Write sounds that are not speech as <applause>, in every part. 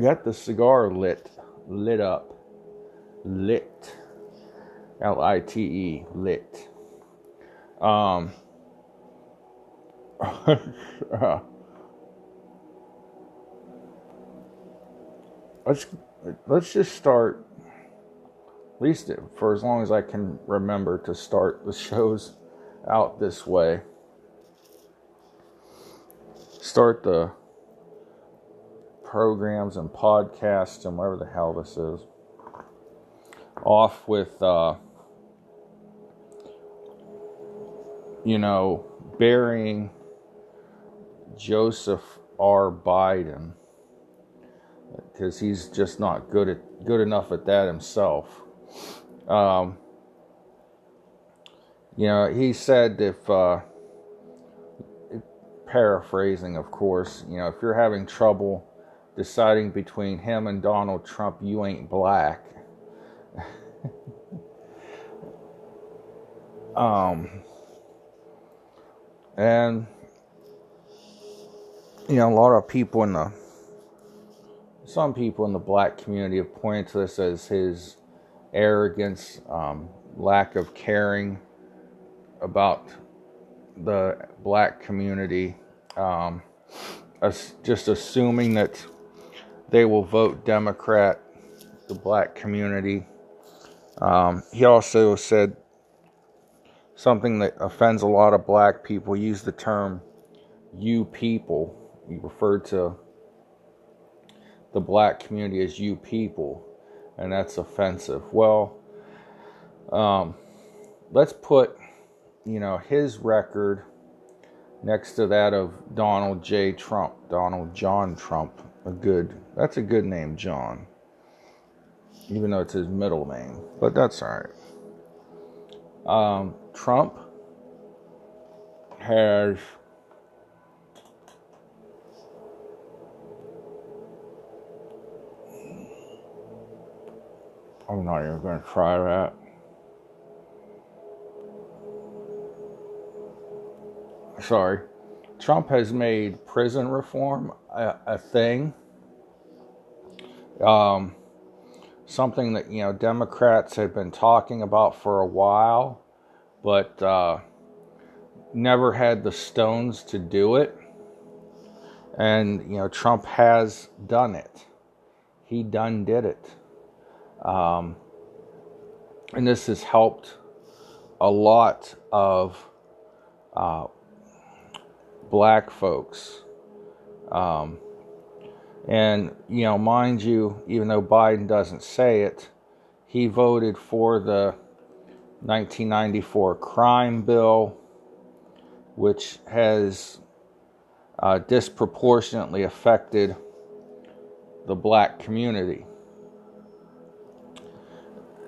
got the cigar lit, lit up, lit, L I T E, lit. Um, <laughs> let's let's just start at least for as long as I can remember to start the shows out this way. Start the programs and podcasts and whatever the hell this is off with uh, you know burying Joseph R. Biden because he's just not good at good enough at that himself. Um, you know, he said if, uh, paraphrasing, of course, you know, if you're having trouble deciding between him and Donald Trump, you ain't black. <laughs> um, and, you know, a lot of people in the, some people in the black community have pointed to this as his arrogance, um, lack of caring about the black community, um, just assuming that they will vote Democrat, the black community. Um, he also said something that offends a lot of black people. He used the term you people. He referred to the black community as you people and that's offensive. Well, um, let's put, you know, his record next to that of Donald J. Trump, Donald John Trump. A good, that's a good name, John. Even though it's his middle name, but that's all right. Um, Trump has I'm not even going to try that. Sorry. Trump has made prison reform a, thing. Um, something that, you know, Democrats have been talking about for a while, but uh, never had the stones to do it. And, you know, Trump has done it. He done did it. Um, and this has helped a lot of uh, black folks. Um, and, you know, mind you, even though Biden doesn't say it, he voted for the 1994 crime bill, which has uh, disproportionately affected the black community.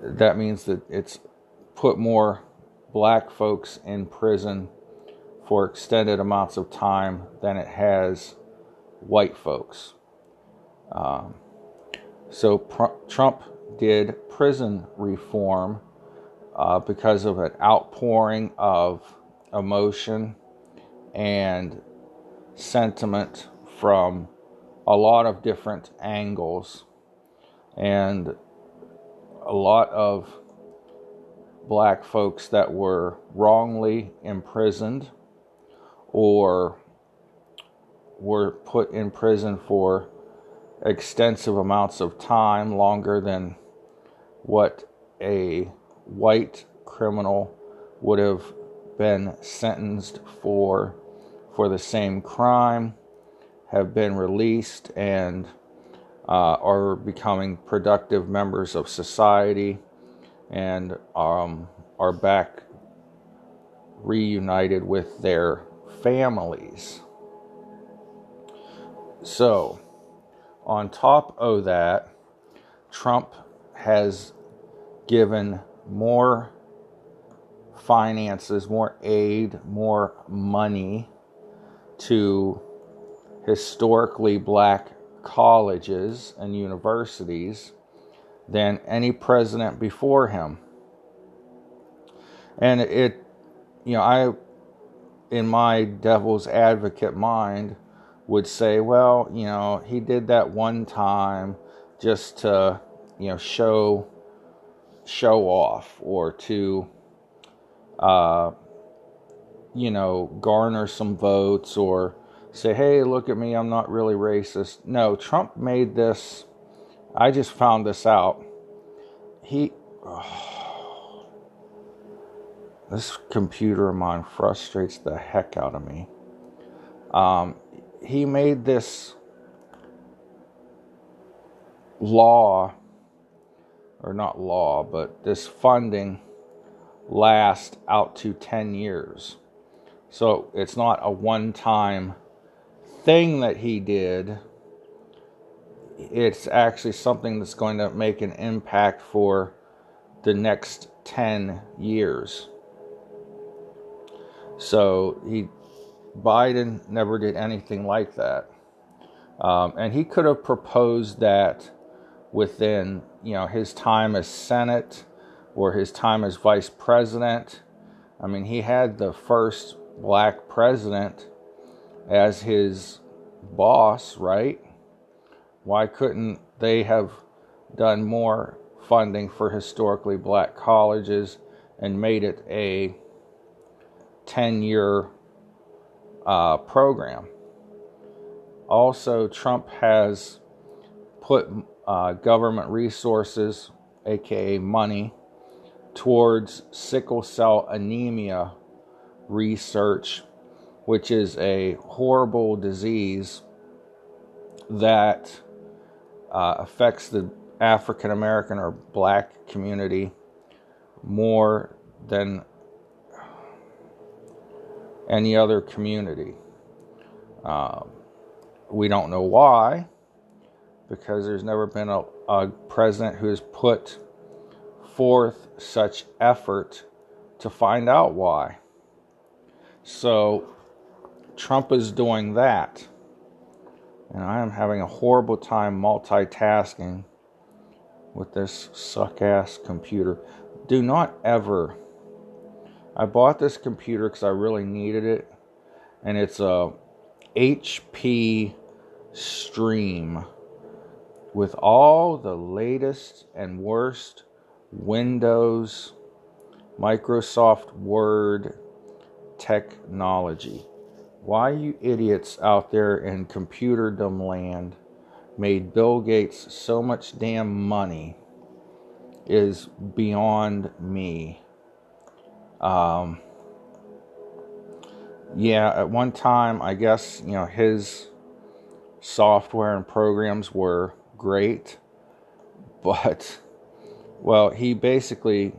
That means that it's put more black folks in prison for extended amounts of time than it has white folks. Um, so pr- Trump did prison reform uh, because of an outpouring of emotion and sentiment from a lot of different angles. And a lot of black folks that were wrongly imprisoned or were put in prison for extensive amounts of time, longer than what a white criminal would have been sentenced for for the same crime, have been released and uh, are becoming productive members of society and um, are back reunited with their families. So, on top of that, Trump has given more finances, more aid, more money to historically black colleges and universities than any president before him. And it, you know, I, in my devil's advocate mind, would say, well, you know, he did that one time just to, you know, show show off or to uh, you know, garner some votes or say, hey, look at me, I'm not really racist. No, Trump made this, I just found this out. He, oh, <sighs> this computer of mine frustrates the heck out of me. Um, he made this law, or not law, but this funding last out to 10 years. So it's not a one time thing that he did. It's actually something that's going to make an impact for the next 10 years. So he Biden never did anything like that. Um, and he could have proposed that within, you know, his time as Senate or his time as vice president. I mean, he had the first black president as his boss, right? Why couldn't they have done more funding for historically black colleges and made it a 10 year uh, program? Also, Trump has put uh, government resources, aka money, towards sickle cell anemia research, which is a horrible disease that uh, affects the African American or black community more than any other community. Um, we don't know why, because there's never been a, a president who has put forth such effort to find out why. So Trump is doing that. And I am having a horrible time multitasking with this suck ass computer. Do not ever. I bought this computer because I really needed it. And it's a HP Stream with all the latest and worst Windows, Microsoft Word, technology. Why you idiots out there in computerdom land made Bill Gates so much damn money is beyond me. Um, yeah, at one time, I guess, you know, his software and programs were great, but, well, he basically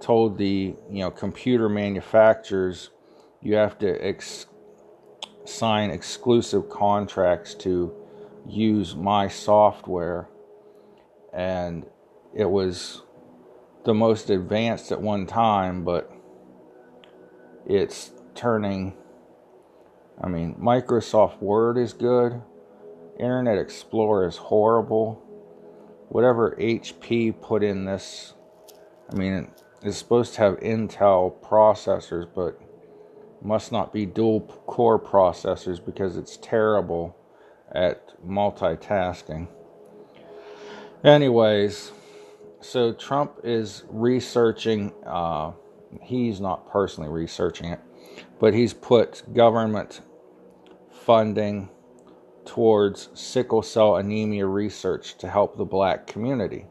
told the, you know, computer manufacturers you have to ex- sign exclusive contracts to use my software. And it was the most advanced at one time but it's turning I mean Microsoft Word is good Internet Explorer is horrible whatever HP put in this I mean it's supposed to have Intel processors but must not be dual core processors because it's terrible at multitasking. Anyways, so Trump is researching, uh, he's not personally researching it, but he's put government funding towards sickle cell anemia research to help the black community.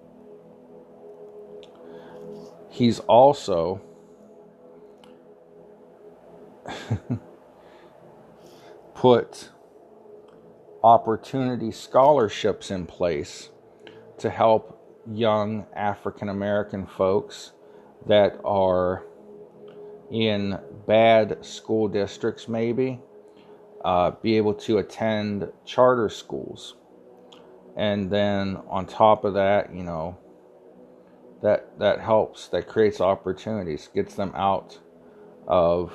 He's also <laughs> put opportunity scholarships in place to help young African American folks that are in bad school districts, maybe, uh, be able to attend charter schools. And then on top of that, you know, that that helps, that creates opportunities, gets them out of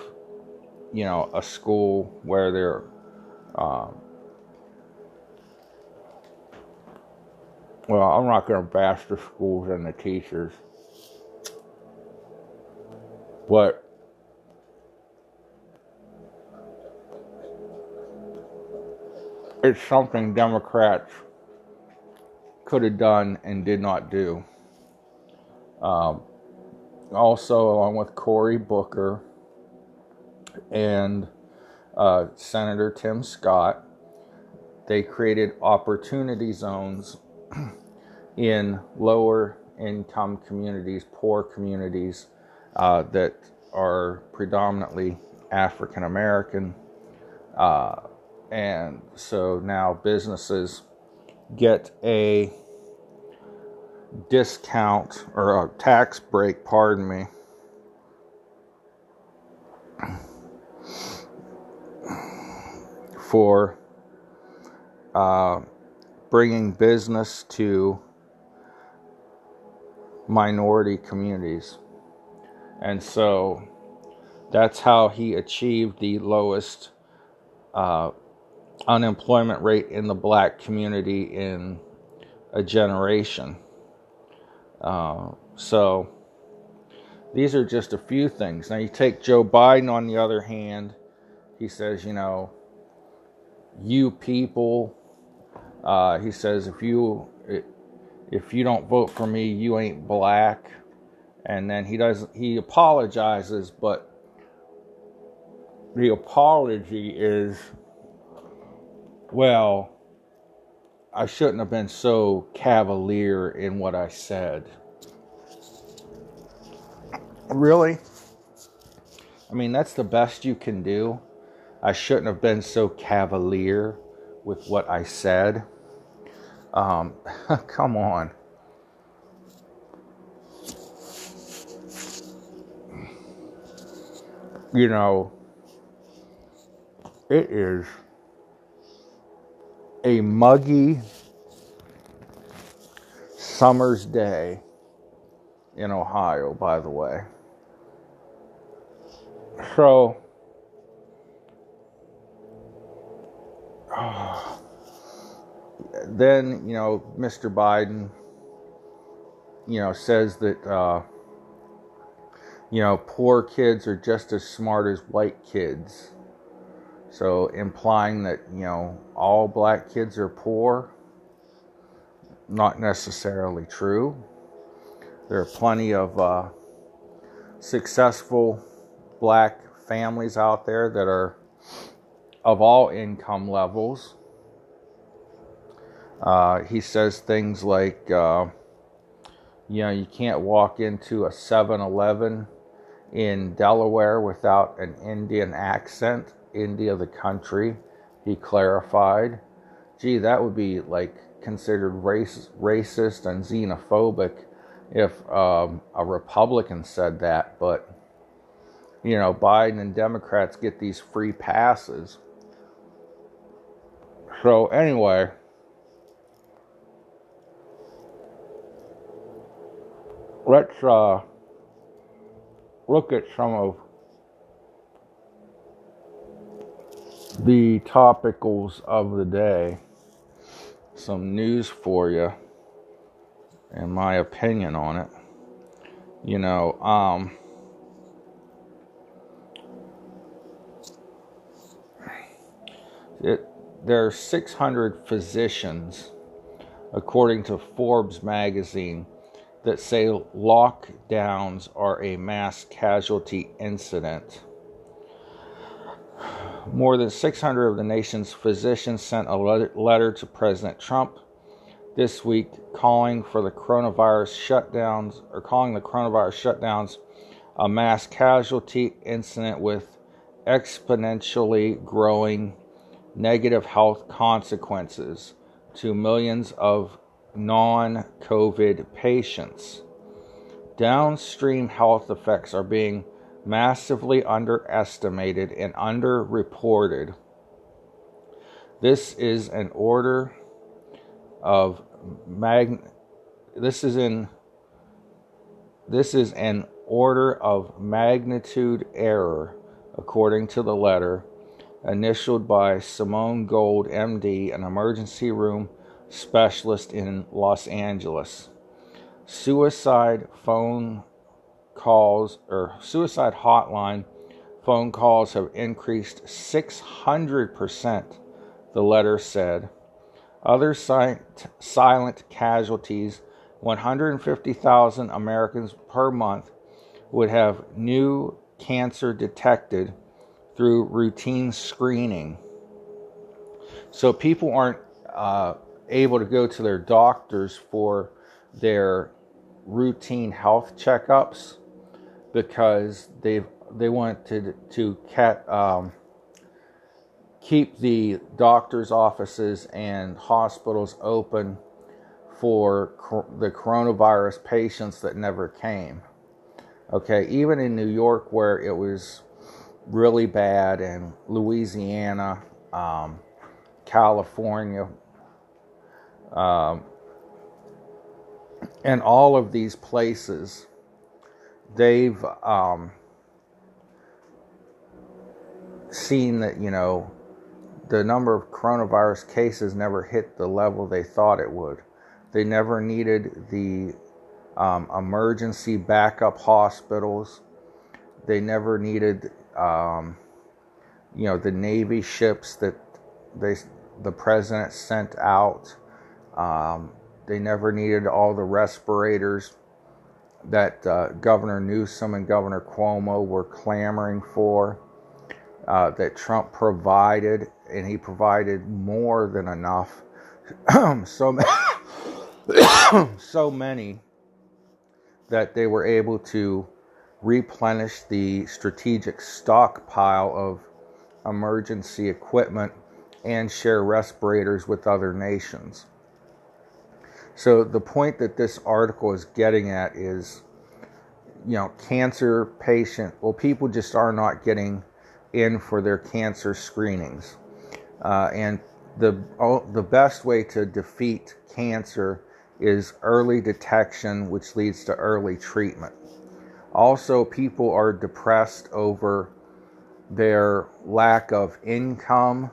you know, a school where they're um, well, I'm not going to bash the schools and the teachers, but it's something Democrats could have done and did not do. Um, also, along with Cory Booker and uh, Senator Tim Scott, they created opportunity zones <clears throat> in lower income communities, poor communities uh, that are predominantly African American. Uh, and so now businesses get a discount or a tax break, pardon me. For uh, bringing business to minority communities. And so that's how he achieved the lowest uh, unemployment rate in the black community in a generation. Uh, so these are just a few things. Now you take Joe Biden on the other hand, he says, you know, you people, uh, he says, if you if you don't vote for me, you ain't black. And then he does he apologizes, but the apology is well, I shouldn't have been so cavalier in what I said. Really? I mean, that's the best you can do. I shouldn't have been so cavalier with what I said. Um, <laughs> come on. You know, it is a muggy summer's day in Ohio, by the way. So, <sighs> then, you know, Mr. Biden, you know, says that, uh, you know, poor kids are just as smart as white kids. So, implying that, you know, all black kids are poor, not necessarily true. There are plenty of uh, successful black families out there that are of all income levels. Uh, he says things like, uh, you know, you can't walk into a 7 Eleven in Delaware without an Indian accent. India the country, he clarified. Gee, that would be like considered race, racist and xenophobic if um, a Republican said that, but you know, Biden and Democrats get these free passes. So, anyway, let's uh, look at some of the topicals of the day. Some news for you and my opinion on it. You know, um, it, there are 600 physicians, according to Forbes magazine, that say lockdowns are a mass casualty incident. More than 600 of the nation's physicians sent a letter to President Trump this week calling for the coronavirus shutdowns or calling the coronavirus shutdowns a mass casualty incident with exponentially growing negative health consequences to millions of non COVID patients. Downstream health effects are being massively underestimated and underreported. This is an order of mag this is in this is an order of magnitude error according to the letter initialed by Simone Gold MD an emergency room specialist in Los Angeles suicide phone calls or suicide hotline phone calls have increased 600% the letter said. Other silent, casualties 150,000 Americans per month would have new cancer detected through routine screening. So people aren't uh, able to go to their doctors for their routine health checkups because they they wanted to cat, um, keep the doctors' offices and hospitals open for the coronavirus patients that never came. Okay, even in New York, where it was really bad, and Louisiana, um, California, um, and all of these places, they've um, seen that, you know, the number of coronavirus cases never hit the level they thought it would. They never needed the um, emergency backup hospitals. They never needed, um, you know, the Navy ships that they the president sent out. Um, they never needed all the respirators that uh, Governor Newsom and Governor Cuomo were clamoring for. Uh, that Trump provided, and he provided more than enough. <clears throat> so <coughs> so many that they were able to replenish the strategic stockpile of emergency equipment and share respirators with other nations. So, the point that this article is getting at is you know, cancer patient, well, people just are not getting in for their cancer screenings. Uh, and the, the best way to defeat cancer is early detection, which leads to early treatment. Also, people are depressed over their lack of income,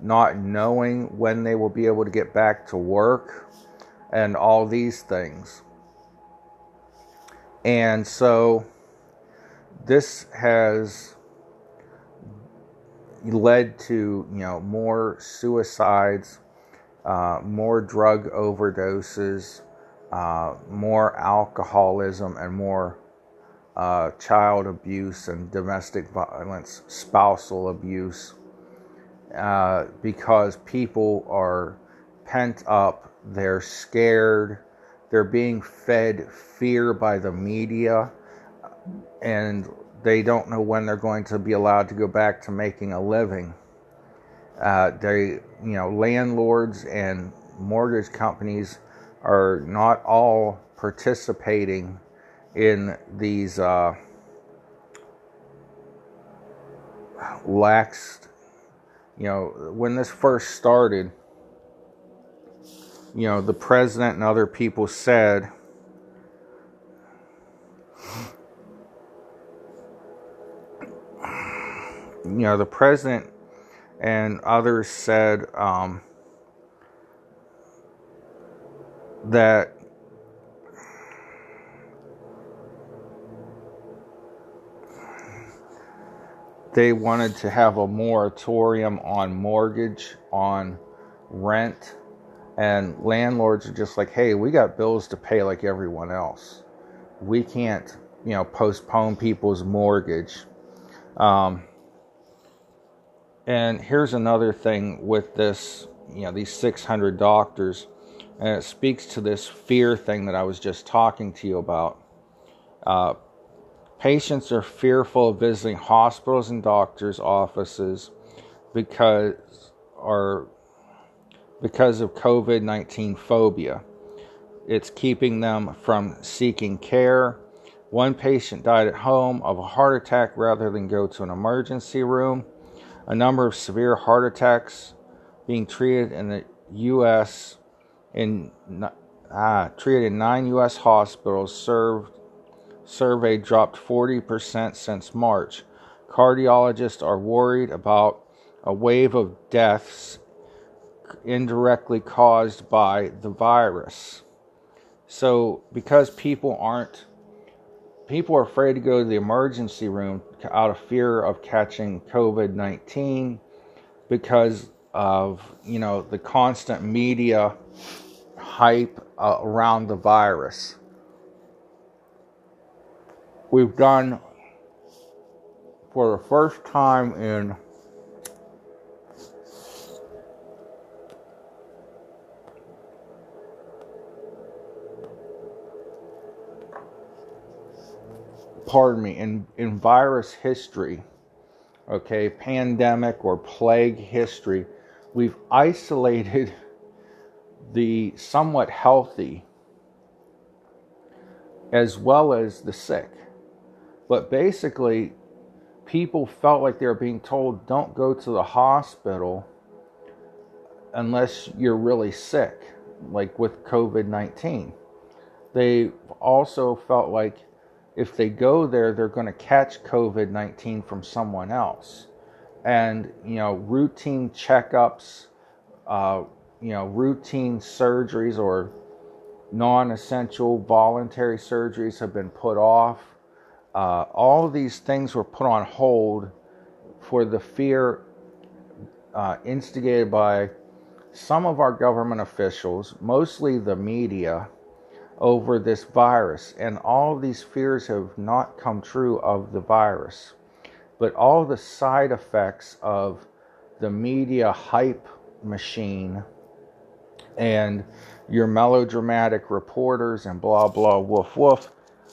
not knowing when they will be able to get back to work, and all these things. And so, this has led to you know more suicides uh, more drug overdoses, uh, more alcoholism, and more uh, child abuse and domestic violence, spousal abuse, uh, because people are pent up, they're scared, they're being fed fear by the media, and they don't know when they're going to be allowed to go back to making a living. Uh, they, you know, landlords and mortgage companies are not all participating in these uh, lax. You know, when this first started, you know, the president and other people said. You know, the president and others said um, that they wanted to have a moratorium on mortgage, on rent, and landlords are just like, hey, we got bills to pay like everyone else. We can't, you know, postpone people's mortgage. Um, and here's another thing with this, you know, these 600 doctors, and it speaks to this fear thing that I was just talking to you about. Uh, patients are fearful of visiting hospitals and doctors' offices because or because of COVID 19 phobia. It's keeping them from seeking care. One patient died at home of a heart attack rather than go to an emergency room a number of severe heart attacks being treated in the U.S. in ah, treated in nine U.S. hospitals. Served survey dropped 40% since March. Cardiologists are worried about a wave of deaths indirectly caused by the virus. So, because people aren't people are afraid to go to the emergency room out of fear of catching COVID 19 because of you know the constant media hype uh, around the virus. We've done for the first time in pardon me in in virus history okay pandemic or plague history we've isolated <laughs> the somewhat healthy as well as the sick. But basically, people felt like they were being told don't go to the hospital unless you're really sick, like with COVID 19. They also felt like if they go there, they're going to catch COVID 19 from someone else. And, you know, routine checkups, uh, you know, routine surgeries or non essential voluntary surgeries have been put off. Uh, all of these things were put on hold for the fear uh, instigated by some of our government officials, mostly the media, over this virus. And all these fears have not come true of the virus. But all the side effects of the media hype machine and your melodramatic reporters and blah blah woof woof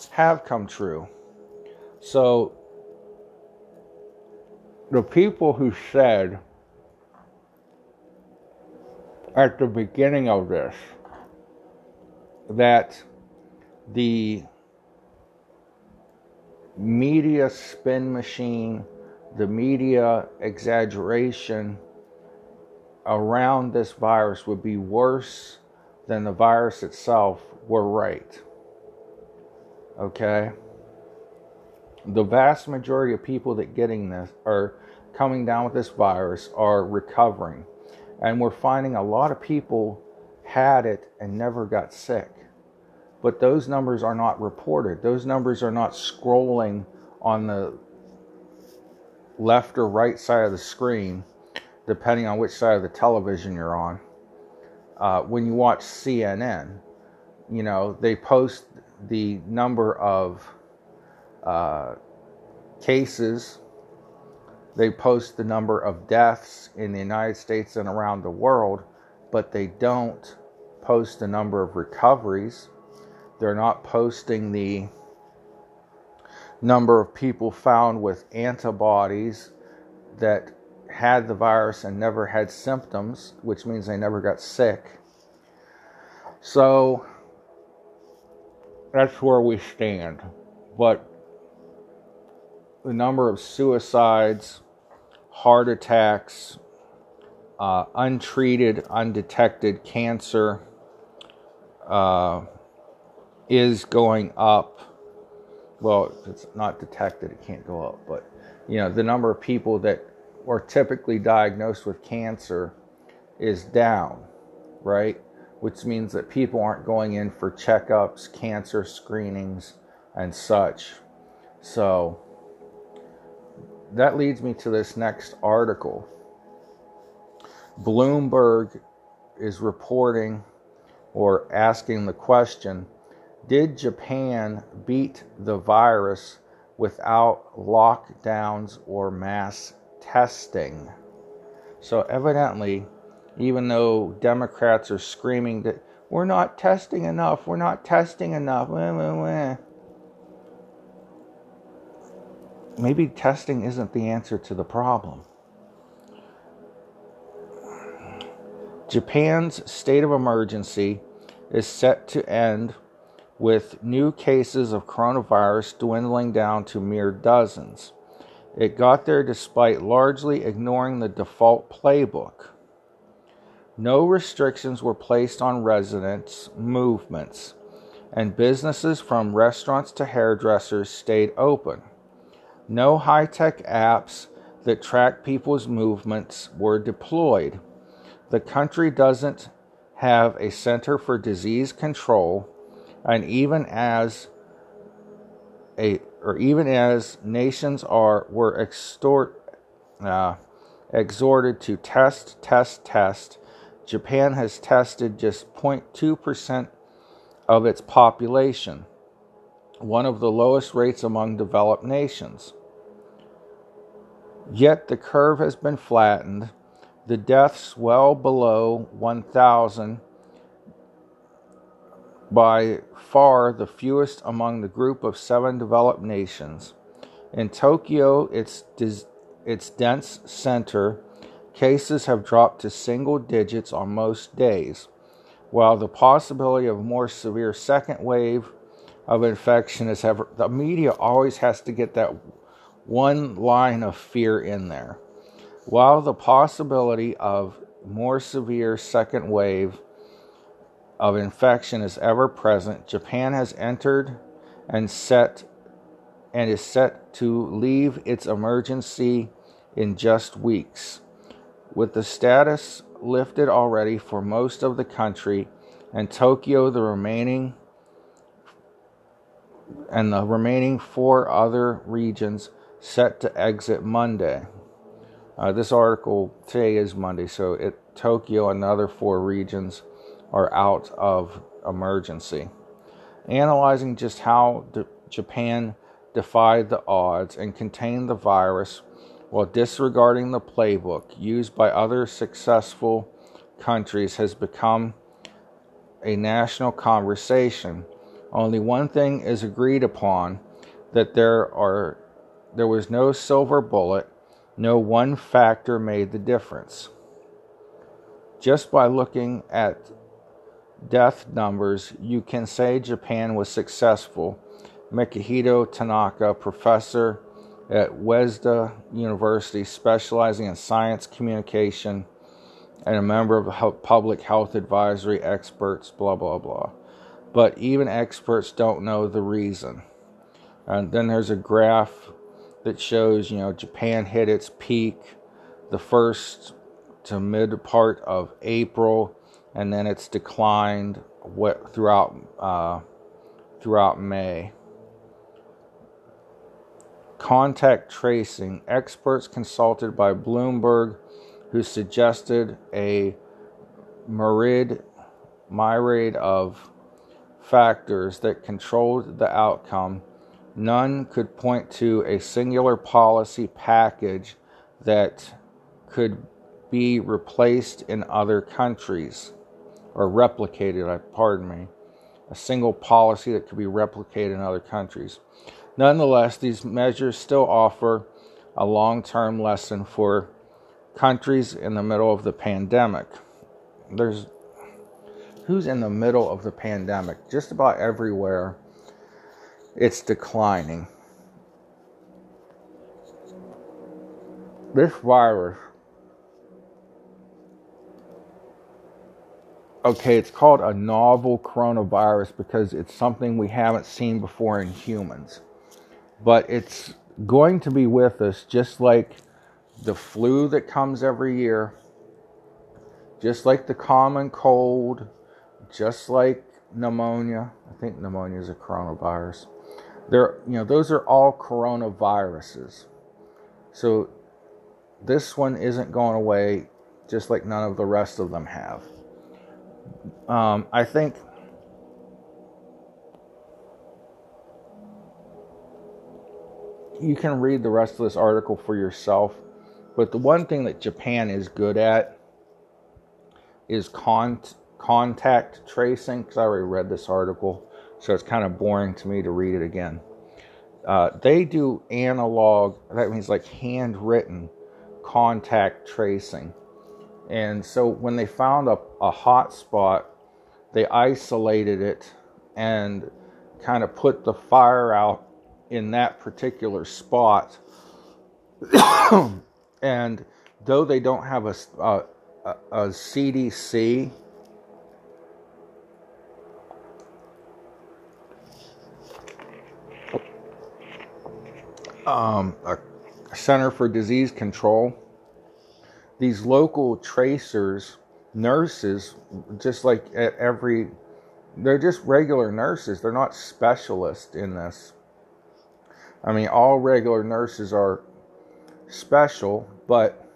have come true. So the people who said at the beginning of this that the media spin machine, the media exaggeration, around this virus would be worse than the virus itself were right. Okay? The vast majority of people that getting this are coming down with this virus are recovering. And we're finding a lot of people had it and never got sick. But those numbers are not reported. Those numbers are not scrolling on the left or right side of the screen depending on which side of the television you're on. Uh, when you watch CNN, you know, they post the number of uh, cases, they post the number of deaths in the United States and around the world, but they don't post the number of recoveries. They're not posting the number of people found with antibodies that had the virus and never had symptoms, which means they never got sick. So that's where we stand. But the number of suicides, heart attacks, uh, untreated, undetected cancer uh, is going up. Well, it's not detected, it can't go up, but you know, the number of people that or typically diagnosed with cancer is down, right? Which means that people aren't going in for checkups, cancer screenings, and such. So that leads me to this next article. Bloomberg is reporting or asking the question Did Japan beat the virus without lockdowns or mass testing. So, evidently, even though Democrats are screaming that we're not testing enough, we're not testing enough, maybe testing isn't the answer to the problem. Japan's state of emergency is set to end with new cases of coronavirus dwindling down to mere dozens. It got there despite largely ignoring the default playbook. No restrictions were placed on residents' movements, and businesses from restaurants to hairdressers stayed open. No high tech apps that track people's movements were deployed. The country doesn't have a center for disease control, and even as a or even as nations are were extort uh, exhorted to test, test, test. Japan has tested just 0.2% of its population, one of the lowest rates among developed nations. Yet the curve has been flattened, the deaths well below 1,000 by far the fewest among the group of seven developed nations. In Tokyo, its, its dense center, cases have dropped to single digits on most days, while the possibility of a more severe second wave of infection is ever. The media always has to get that one line of fear in there. While the possibility of more severe second wave of infection is ever present, Japan has entered and set and is set to leave its emergency in just weeks. With the status lifted already for most of the country and Tokyo the remaining and the remaining four other regions set to exit Monday. Uh, this article today is Monday, so it, Tokyo and the other four regions are out of emergency. Analyzing just how Japan defied the odds and contained the virus while disregarding the playbook used by other successful countries has become a national conversation. Only one thing is agreed upon that there are there was no silver bullet, no one factor made the difference. Just by looking at death numbers, you can say Japan was successful. Mikihito Tanaka, professor at Waseda University, specializing in science communication, and a member of public health advisory experts, blah, blah, blah. But even experts don't know the reason. And then there's a graph that shows, you know, Japan hit its peak the first to mid part of April, and then it's declined throughout uh, throughout May. Contact tracing. Experts consulted by Bloomberg, who suggested a myriad myriad of factors that controlled the outcome. None could point to a singular policy package that could be replaced in other countries or replicated, uh, pardon me, a single policy that could be replicated in other countries. Nonetheless, these measures still offer a long term lesson for countries in the middle of the pandemic. There's who's in the middle of the pandemic? Just about everywhere it's declining. This virus, okay, it's called a novel coronavirus because it's something we haven't seen before in humans. But it's going to be with us just like the flu that comes every year, just like the common cold, just like pneumonia. I think pneumonia is a coronavirus. There, you know, those are all coronaviruses. So this one isn't going away, just like none of the rest of them have. Um, I think. You can read the rest of this article for yourself, but the one thing that Japan is good at is con- contact tracing. Because I already read this article so it's kind of boring to me to read it again. Uh, they do analog, that means like handwritten contact tracing. And so when they found a, a hot spot, they isolated it and kind of put the fire out in that particular spot. <coughs> and though they don't have a, a, a CDC um, a Center for Disease Control. These local tracers, nurses, just like at every, they're just regular nurses. They're not specialists in this. I mean, all regular nurses are special, but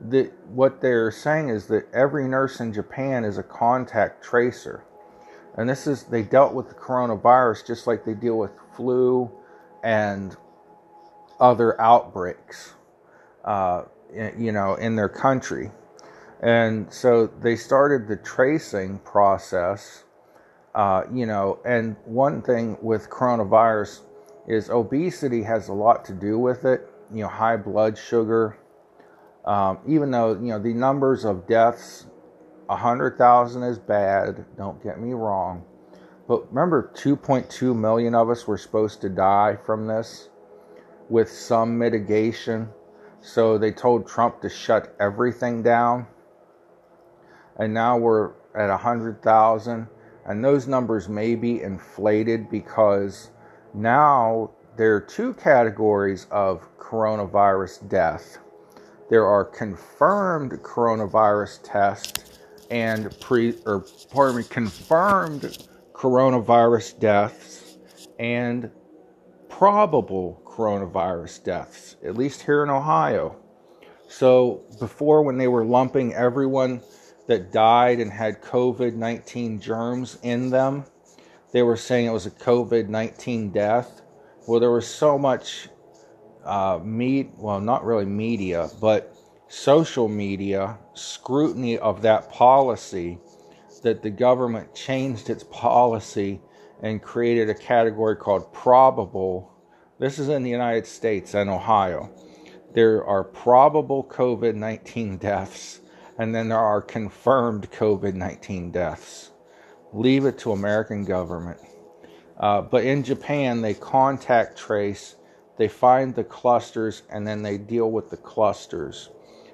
the, what they're saying is that every nurse in Japan is a contact tracer. And this is, they dealt with the coronavirus just like they deal with flu and other outbreaks, uh, you know, in their country. And so they started the tracing process, uh, you know, and one thing with coronavirus is obesity has a lot to do with it, you know, high blood sugar, um, even though you know the numbers of deaths, hundred thousand is bad. Don't get me wrong, but remember, 2.2 million of us were supposed to die from this, with some mitigation. So they told Trump to shut everything down, and now we're at hundred thousand, and those numbers may be inflated because now there are two categories of coronavirus death. There are confirmed coronavirus tests and pre or pardon me confirmed coronavirus deaths and probable coronavirus deaths at least here in Ohio. So before when they were lumping everyone that died and had covid-19 germs in them they were saying it was a covid-19 death. Well there was so much uh, meet well not really media but social media scrutiny of that policy that the government changed its policy and created a category called probable this is in the united states and ohio. There are probable covid-19 deaths and then there are confirmed covid-19 deaths. Leave it to american government. Uh, but in japan they contact trace they find the clusters and then they deal with the clusters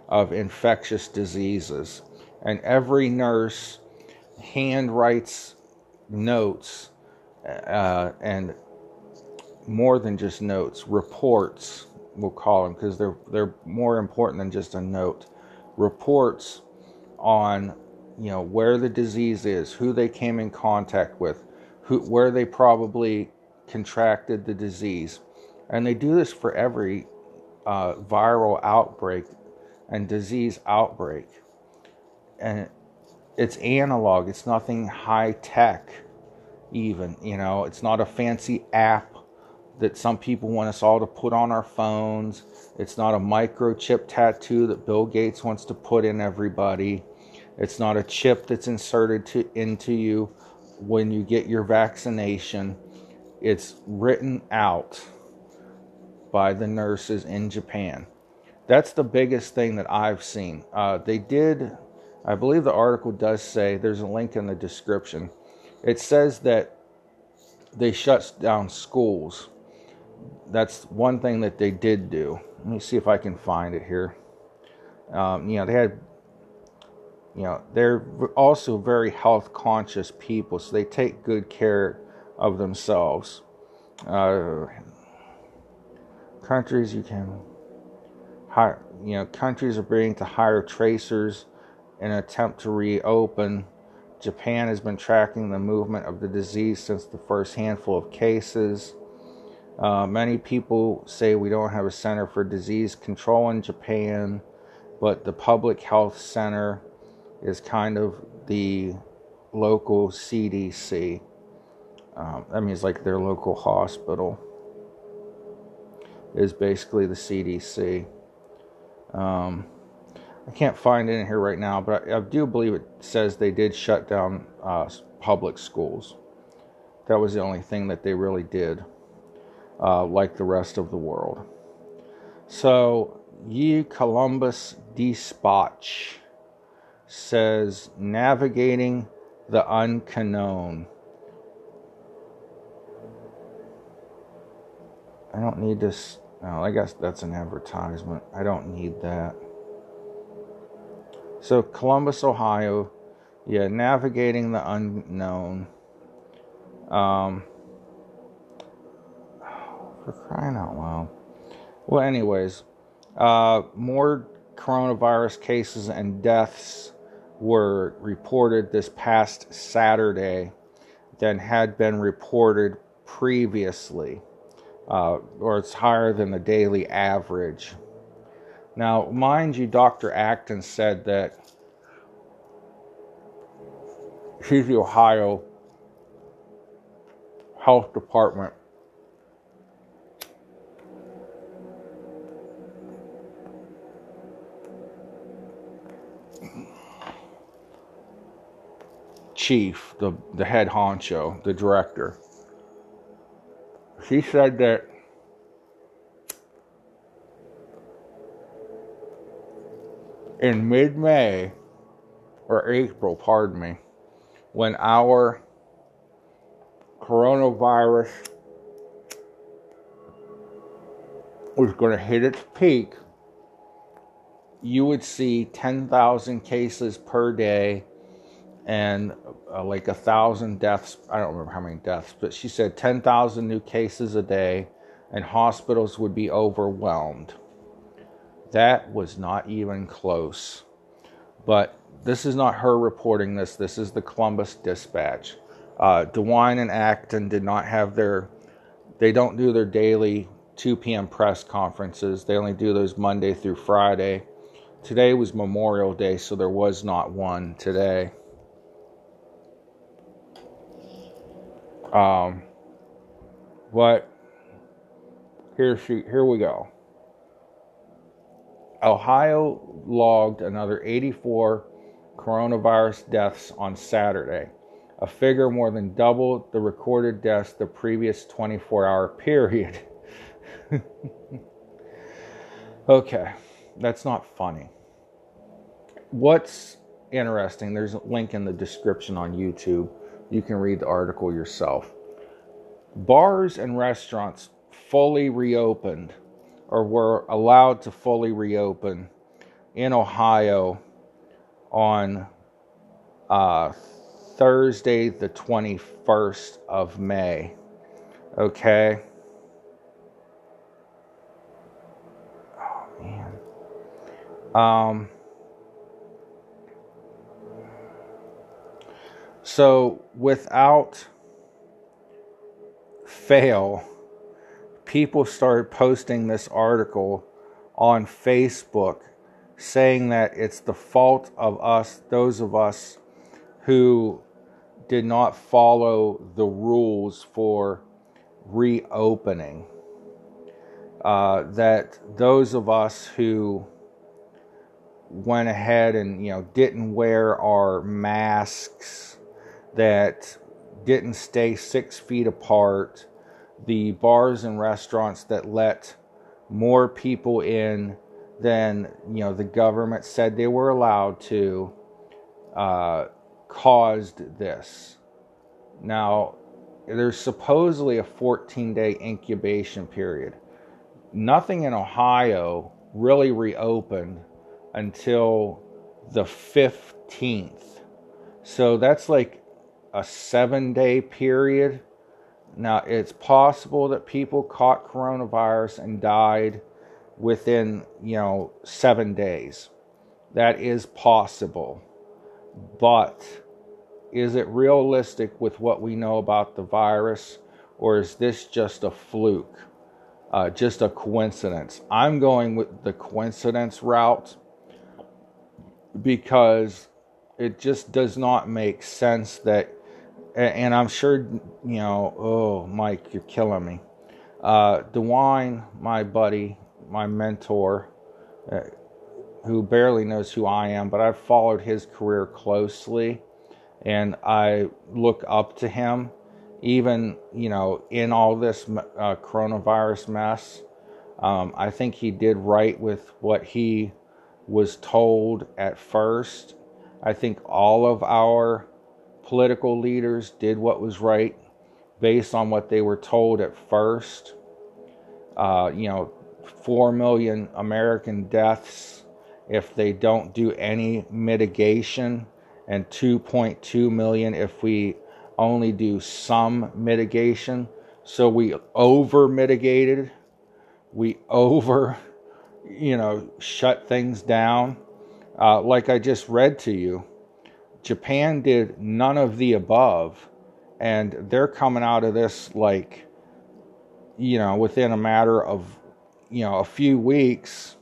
of infectious diseases. And every nurse hand writes notes uh, and more than just notes, reports, we'll call them because they're, they're more important than just a note. Reports on you know where the disease is, who they came in contact with, who, where they probably contracted the disease and they do this for every uh, viral outbreak and disease outbreak. And it's analog, it's nothing high tech, even. You know, it's not a fancy app that some people want us all to put on our phones. It's not a microchip tattoo that Bill Gates wants to put in everybody. It's not a chip that's inserted to, into you when you get your vaccination. It's written out by the nurses in Japan. That's the biggest thing that I've seen. Uh, they did, I believe the article does say, there's a link in the description. It says that they shut down schools. That's one thing that they did do. Let me see if I can find it here. Um, you know, they had, you know, they're also very health conscious people, so they take good care of themselves. Uh, countries you can hire, you know, countries are beginning to hire tracers in an attempt to reopen. Japan has been tracking the movement of the disease since the first handful of cases. Uh, many people say we don't have a center for disease control in Japan, but the public health center is kind of the local CDC. Um, that means like their local hospital is basically the CDC. Um, I can't find it in here right now, but I, I do believe it says they did shut down uh, public schools. That was the only thing that they really did, uh, like the rest of the world. So, Ye Columbus Dispatch says navigating the unknown. I don't need this. No, I guess that's an advertisement. I don't need that. So, Columbus, Ohio. Yeah, navigating the unknown. Um, for crying out loud. Well, anyways, uh, more coronavirus cases and deaths were reported this past Saturday than had been reported previously uh, or it's higher than the daily average. Now, mind you, Dr. Acton said that she's the Ohio Health Department chief, the, the head honcho, the director. She said that in mid May or April, pardon me, when our coronavirus was going to hit its peak, you would see 10,000 cases per day and uh, like a thousand deaths. I don't remember how many deaths, but she said 10,000 new cases a day and hospitals would be overwhelmed. That was not even close. But this is not her reporting this. This is the Columbus Dispatch. Uh, DeWine and Acton did not have their, they don't do their daily 2 p.m. press conferences. They only do those Monday through Friday. Today was Memorial Day, so there was not one today. Um, but here she, here we go. Ohio logged another 84 coronavirus deaths on Saturday, a figure more than double the recorded deaths the previous 24 hour period. <laughs> okay, that's not funny. What's interesting, there's a link in the description on YouTube you can read the article yourself. Bars and restaurants fully reopened or were allowed to fully reopen in Ohio on uh, Thursday, the 21st of May. Okay. Oh, man. Um, So, without fail, people started posting this article on Facebook saying that it's the fault of us, those of us who did not follow the rules for reopening. Uh, that those of us who went ahead and you know didn't wear our masks that didn't stay six feet apart, the bars and restaurants that let more people in than you know the government said they were allowed to uh, caused this. Now, there's supposedly a 14 day incubation period. Nothing in Ohio really reopened until the 15th. So that's like a seven day period. Now, it's possible that people caught coronavirus and died within, you know, seven days. That is possible. But is it realistic with what we know about the virus, or is this just a fluke, uh, just a coincidence? I'm going with the coincidence route because it just does not make sense that and I'm sure, you know, oh, Mike, you're killing me. Uh, DeWine, my buddy, my mentor, uh, who barely knows who I am, but I've followed his career closely and I look up to him, even, you know, in all this uh, coronavirus mess. Um, I think he did right with what he was told at first. I think all of our political leaders did what was right based on what they were told at first. Uh, you know, 4 million American deaths if they don't do any mitigation, and 2.2 million if we only do some mitigation. So we over mitigated, we <laughs> over, you know, shut things down. Uh, like I just read to you, Japan did none of the above, and they're coming out of this like, you know, within a matter of, you know, a few weeks,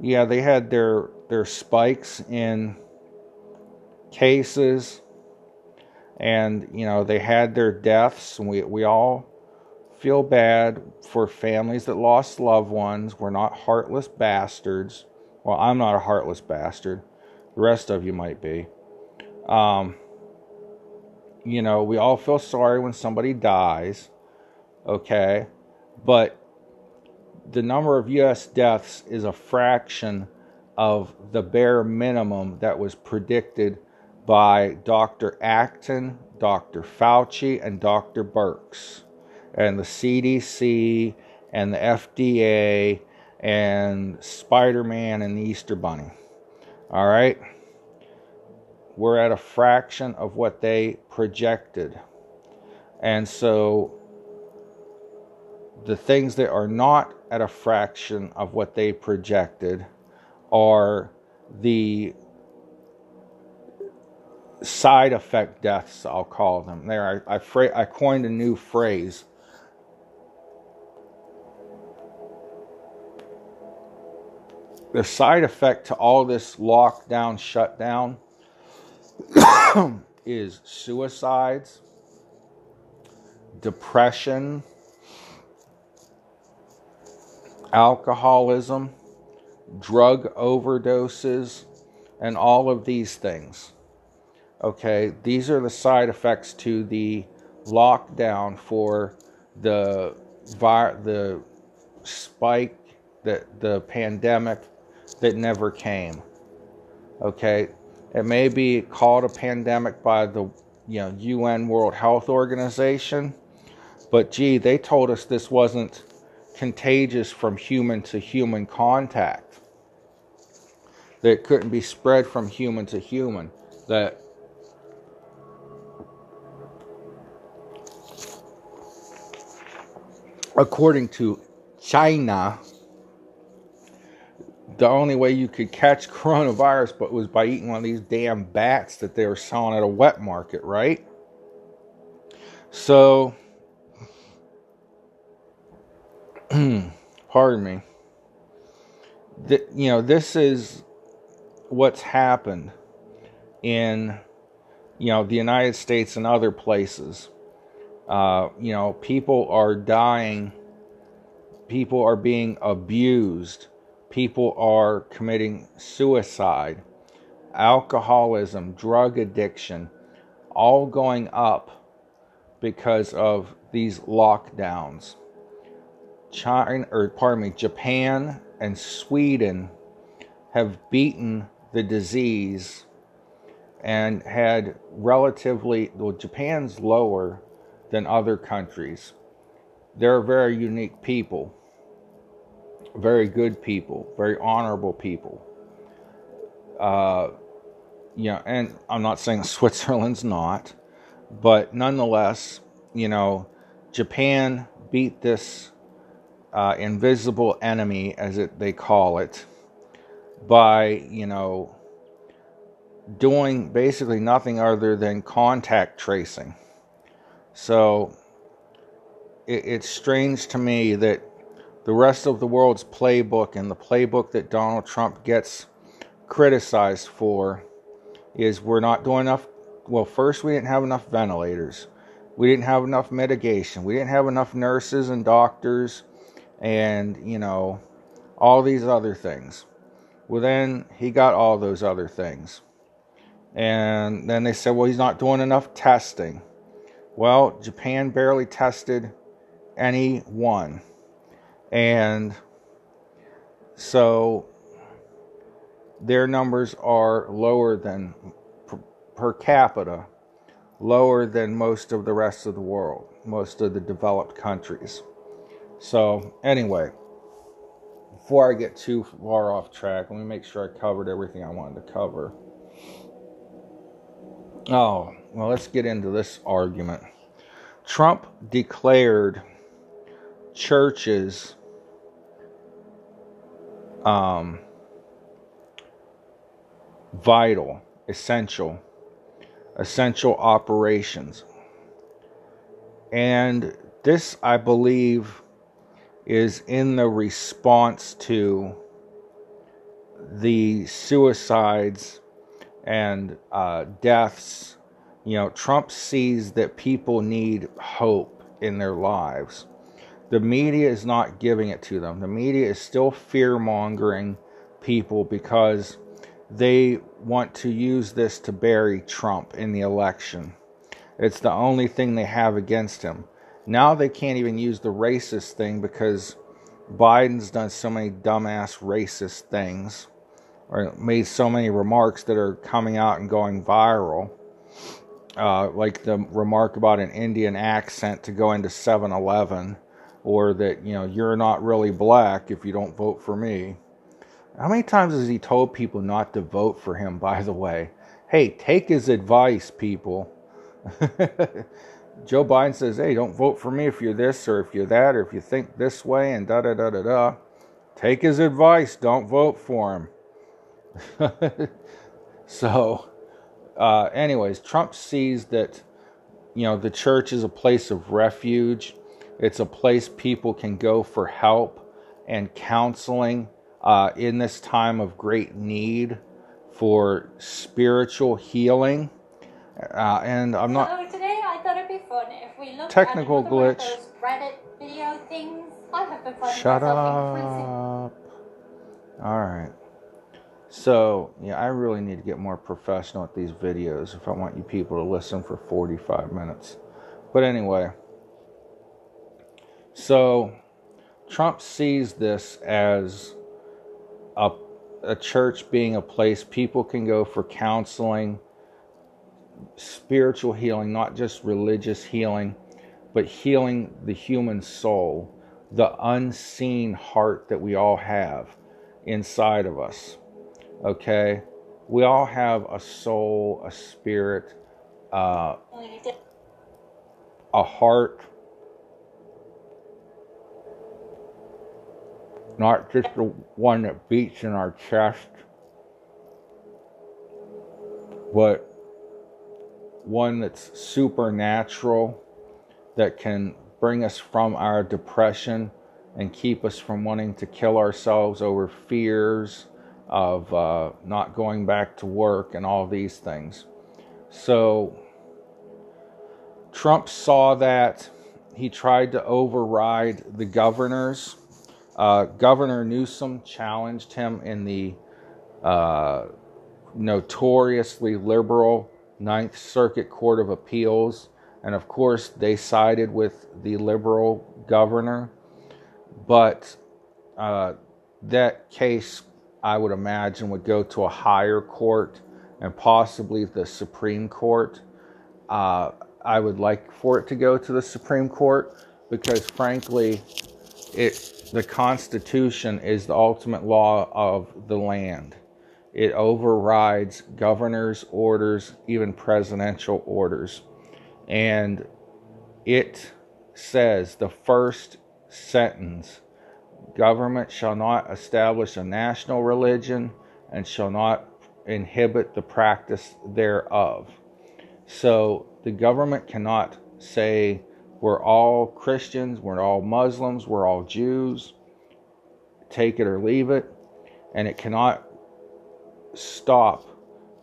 yeah, they had their their spikes in cases and you know they had their deaths. And we we all feel bad for families that lost loved ones. We're not heartless bastards. Well i'm not a heartless bastard. The rest of you might be um, you know we all feel sorry when somebody dies okay but the number of us deaths is a fraction of the bare minimum that was predicted by Dr. Acton, Dr. Fauci, and Dr. Birx, and the CDC, and the FDA, and Spider Man, and the Easter Bunny. All right? We're at a fraction of what they projected. And so the things that are not at a fraction of what they projected are the side effect deaths, I'll call them. There, I, I, fra- I coined a new phrase. The side effect to all this lockdown, shutdown <coughs> is suicides, depression, alcoholism, drug overdoses, and all of these things. Okay, these are the side effects to the lockdown for the vi- the spike that the pandemic that never came. Okay, it may be called a pandemic by the you know UN World Health Organization, but gee, they told us this wasn't contagious from human to human contact. That it couldn't be spread from human to human. That according to China, the only way you could catch <laughs> coronavirus but was by eating one of these damn bats that they were selling at a wet market, right? So, <clears throat> pardon me. You know, this is what's happened in, you know, the United States and other places. Uh, you know, people are dying, people are being abused, people are committing suicide, alcoholism, drug addiction, all going up because of these lockdowns. China, or pardon me, Japan and Sweden have beaten the disease and had relatively, well, Japan's lower than other countries. They're very unique people, very good people, very honorable people. Uh, you know, and I'm not saying <laughs> Switzerland's not, but nonetheless, you know, Japan beat this uh, invisible enemy, as it they call it, by you know doing basically nothing other than contact tracing. So it, it's strange to me that the rest of the world's playbook and the playbook that Donald Trump gets criticized for is we're not doing enough. Well, first, we didn't have enough ventilators. We didn't have enough mitigation. We didn't have enough nurses and doctors and, you know, all these other things. Well, then he got all those other things. And then they said, well, he's not doing enough testing. Well, Japan barely tested any one. And so their numbers are lower than per, capita, lower than most of the rest of the world, most of the developed countries. So, anyway, before I get too far off track, let me make sure I covered everything I wanted to cover. Oh, well, let's get into this argument. Trump declared churches um, vital, essential, essential operations. And this, I believe, is in the response to the suicides and uh, deaths. You know, Trump sees that people need hope in their lives. The media is not giving it to them. The media is still fear mongering people because they want to use this to bury Trump in the election. It's the only thing they have against him. Now they can't even use the racist thing because Biden's done so many dumbass racist things or made so many remarks that are coming out and going viral. Uh, like the remark about an Indian accent to go into 7 Eleven, or that, you know, you're not really black if you don't vote for me. How many times has he told people not to vote for him, by the way? Hey, take his advice, people. <laughs> Joe Biden says, hey, don't vote for me if you're this or if you're that or if you think this way and da da da da da. Take his advice, don't vote for him. <laughs> so, uh, anyways, Trump sees that, you know, the church is a place of refuge, it's a place people can go for help and counseling uh, in this time of great need for spiritual healing. Uh, and I'm not. So today I thought it'd be fun if we look Technical at glitch. Reddit video things. I have been finding Shut increasing. up. All right. So, yeah, I really need to get more professional at these videos if I want you people to listen for 45 minutes. But anyway, so Trump sees this as a, a church being a place people can go for counseling, spiritual healing, not just religious healing, but healing the human soul, the unseen heart that we all have inside of us. Okay? We all have a soul, a spirit, uh, a heart, not just the one that beats in our chest, but one that's supernatural that can bring us from our depression and keep us from wanting to kill ourselves over fears of uh, not going back to work and all these things. So Trump saw that. He tried to override the governors. Uh, Governor Newsom challenged him in the uh, notoriously liberal Ninth Circuit Court of Appeals. And of course, they sided with the liberal governor. But uh, that case, I would imagine, would go to a higher court and possibly the Supreme Court. Uh, I would like for it to go to the Supreme Court because, frankly, it the Constitution is the ultimate law of the land. It overrides governors' orders, even presidential orders. And it says the first sentence government shall not establish a national religion and shall not inhibit the practice thereof. So the government cannot say we're all Christians, we're all Muslims, we're all Jews, take it or leave it, and it cannot stop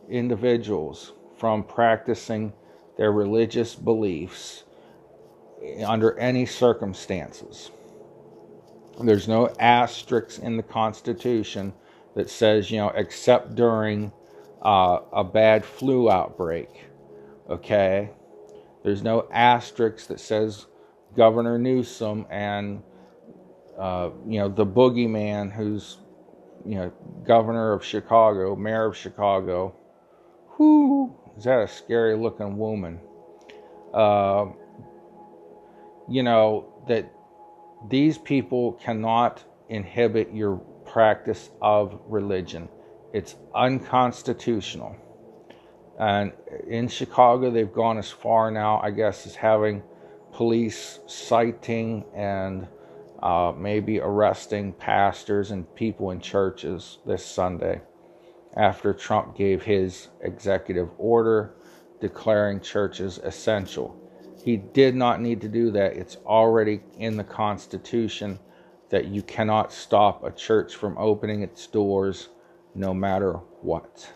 individuals from practicing their religious beliefs under any circumstances. There's no asterisk in the Constitution that says, you know, except during uh, a bad flu outbreak. Okay? There's no asterisk that says Governor Newsom and, uh, you know, the boogeyman who's, you know, governor of Chicago, mayor of Chicago. Whoo! Is that a scary looking woman? Uh, you know, that these people cannot inhibit your practice of religion. It's unconstitutional. And in Chicago, they've gone as far now, I guess, as having police citing and uh, maybe arresting pastors and people in churches this Sunday after Trump gave his executive order declaring churches essential. He did not need to do that. It's already in the Constitution that you cannot stop a church from opening its doors no matter what.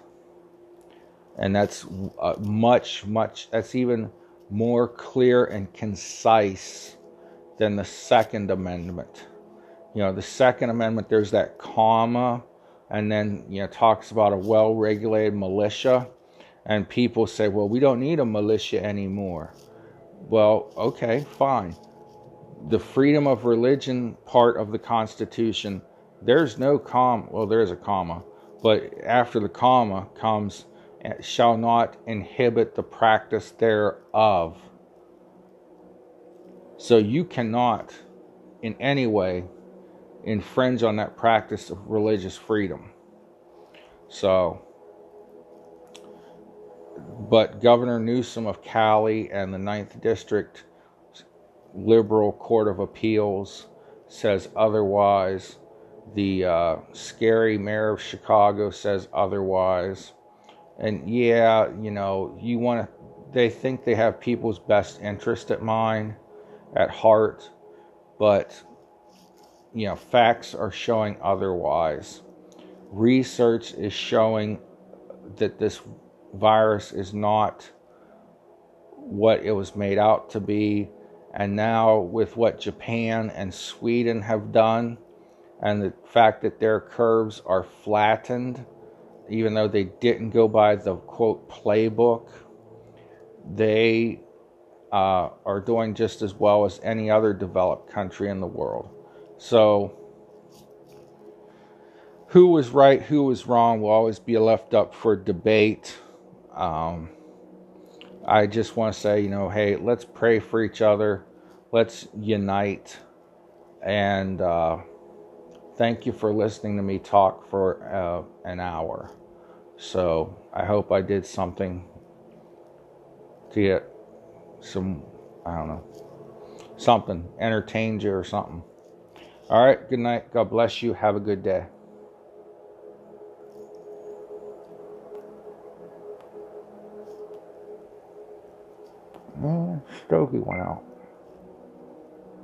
And that's uh, much, much, that's even more clear and concise than the Second Amendment. You know, the Second Amendment, there's that comma, and then, you know, talks about a well regulated militia. And people say, well, we don't need a militia anymore. Well, okay, fine. The freedom of religion part of the Constitution, there's no comma. Well, there's a comma, but after the comma comes, shall not inhibit the practice thereof. So you cannot in any way infringe on that practice of religious freedom. So, but Governor Newsom of Cali and the Ninth District Liberal Court of Appeals says otherwise. The uh, scary mayor of Chicago says otherwise. And yeah, you know, you want to, they think they have people's best interest at mind, at heart, but, you know, facts are showing otherwise. Research is showing that this virus is not what it was made out to be. And now, with what Japan and Sweden have done, and the fact that their curves are flattened, even though they didn't go by the quote playbook, they uh, are doing just as well as any other developed country in the world. So, who was right, who was wrong will always be left up for debate. Um, I just want to say, you know, hey, let's pray for each other, let's unite, and uh, thank you for listening to me talk for uh, an hour. So I hope I did something to get some, I don't know, something, entertained you or something. All right, good night. God bless you. Have a good day. Stogie went out.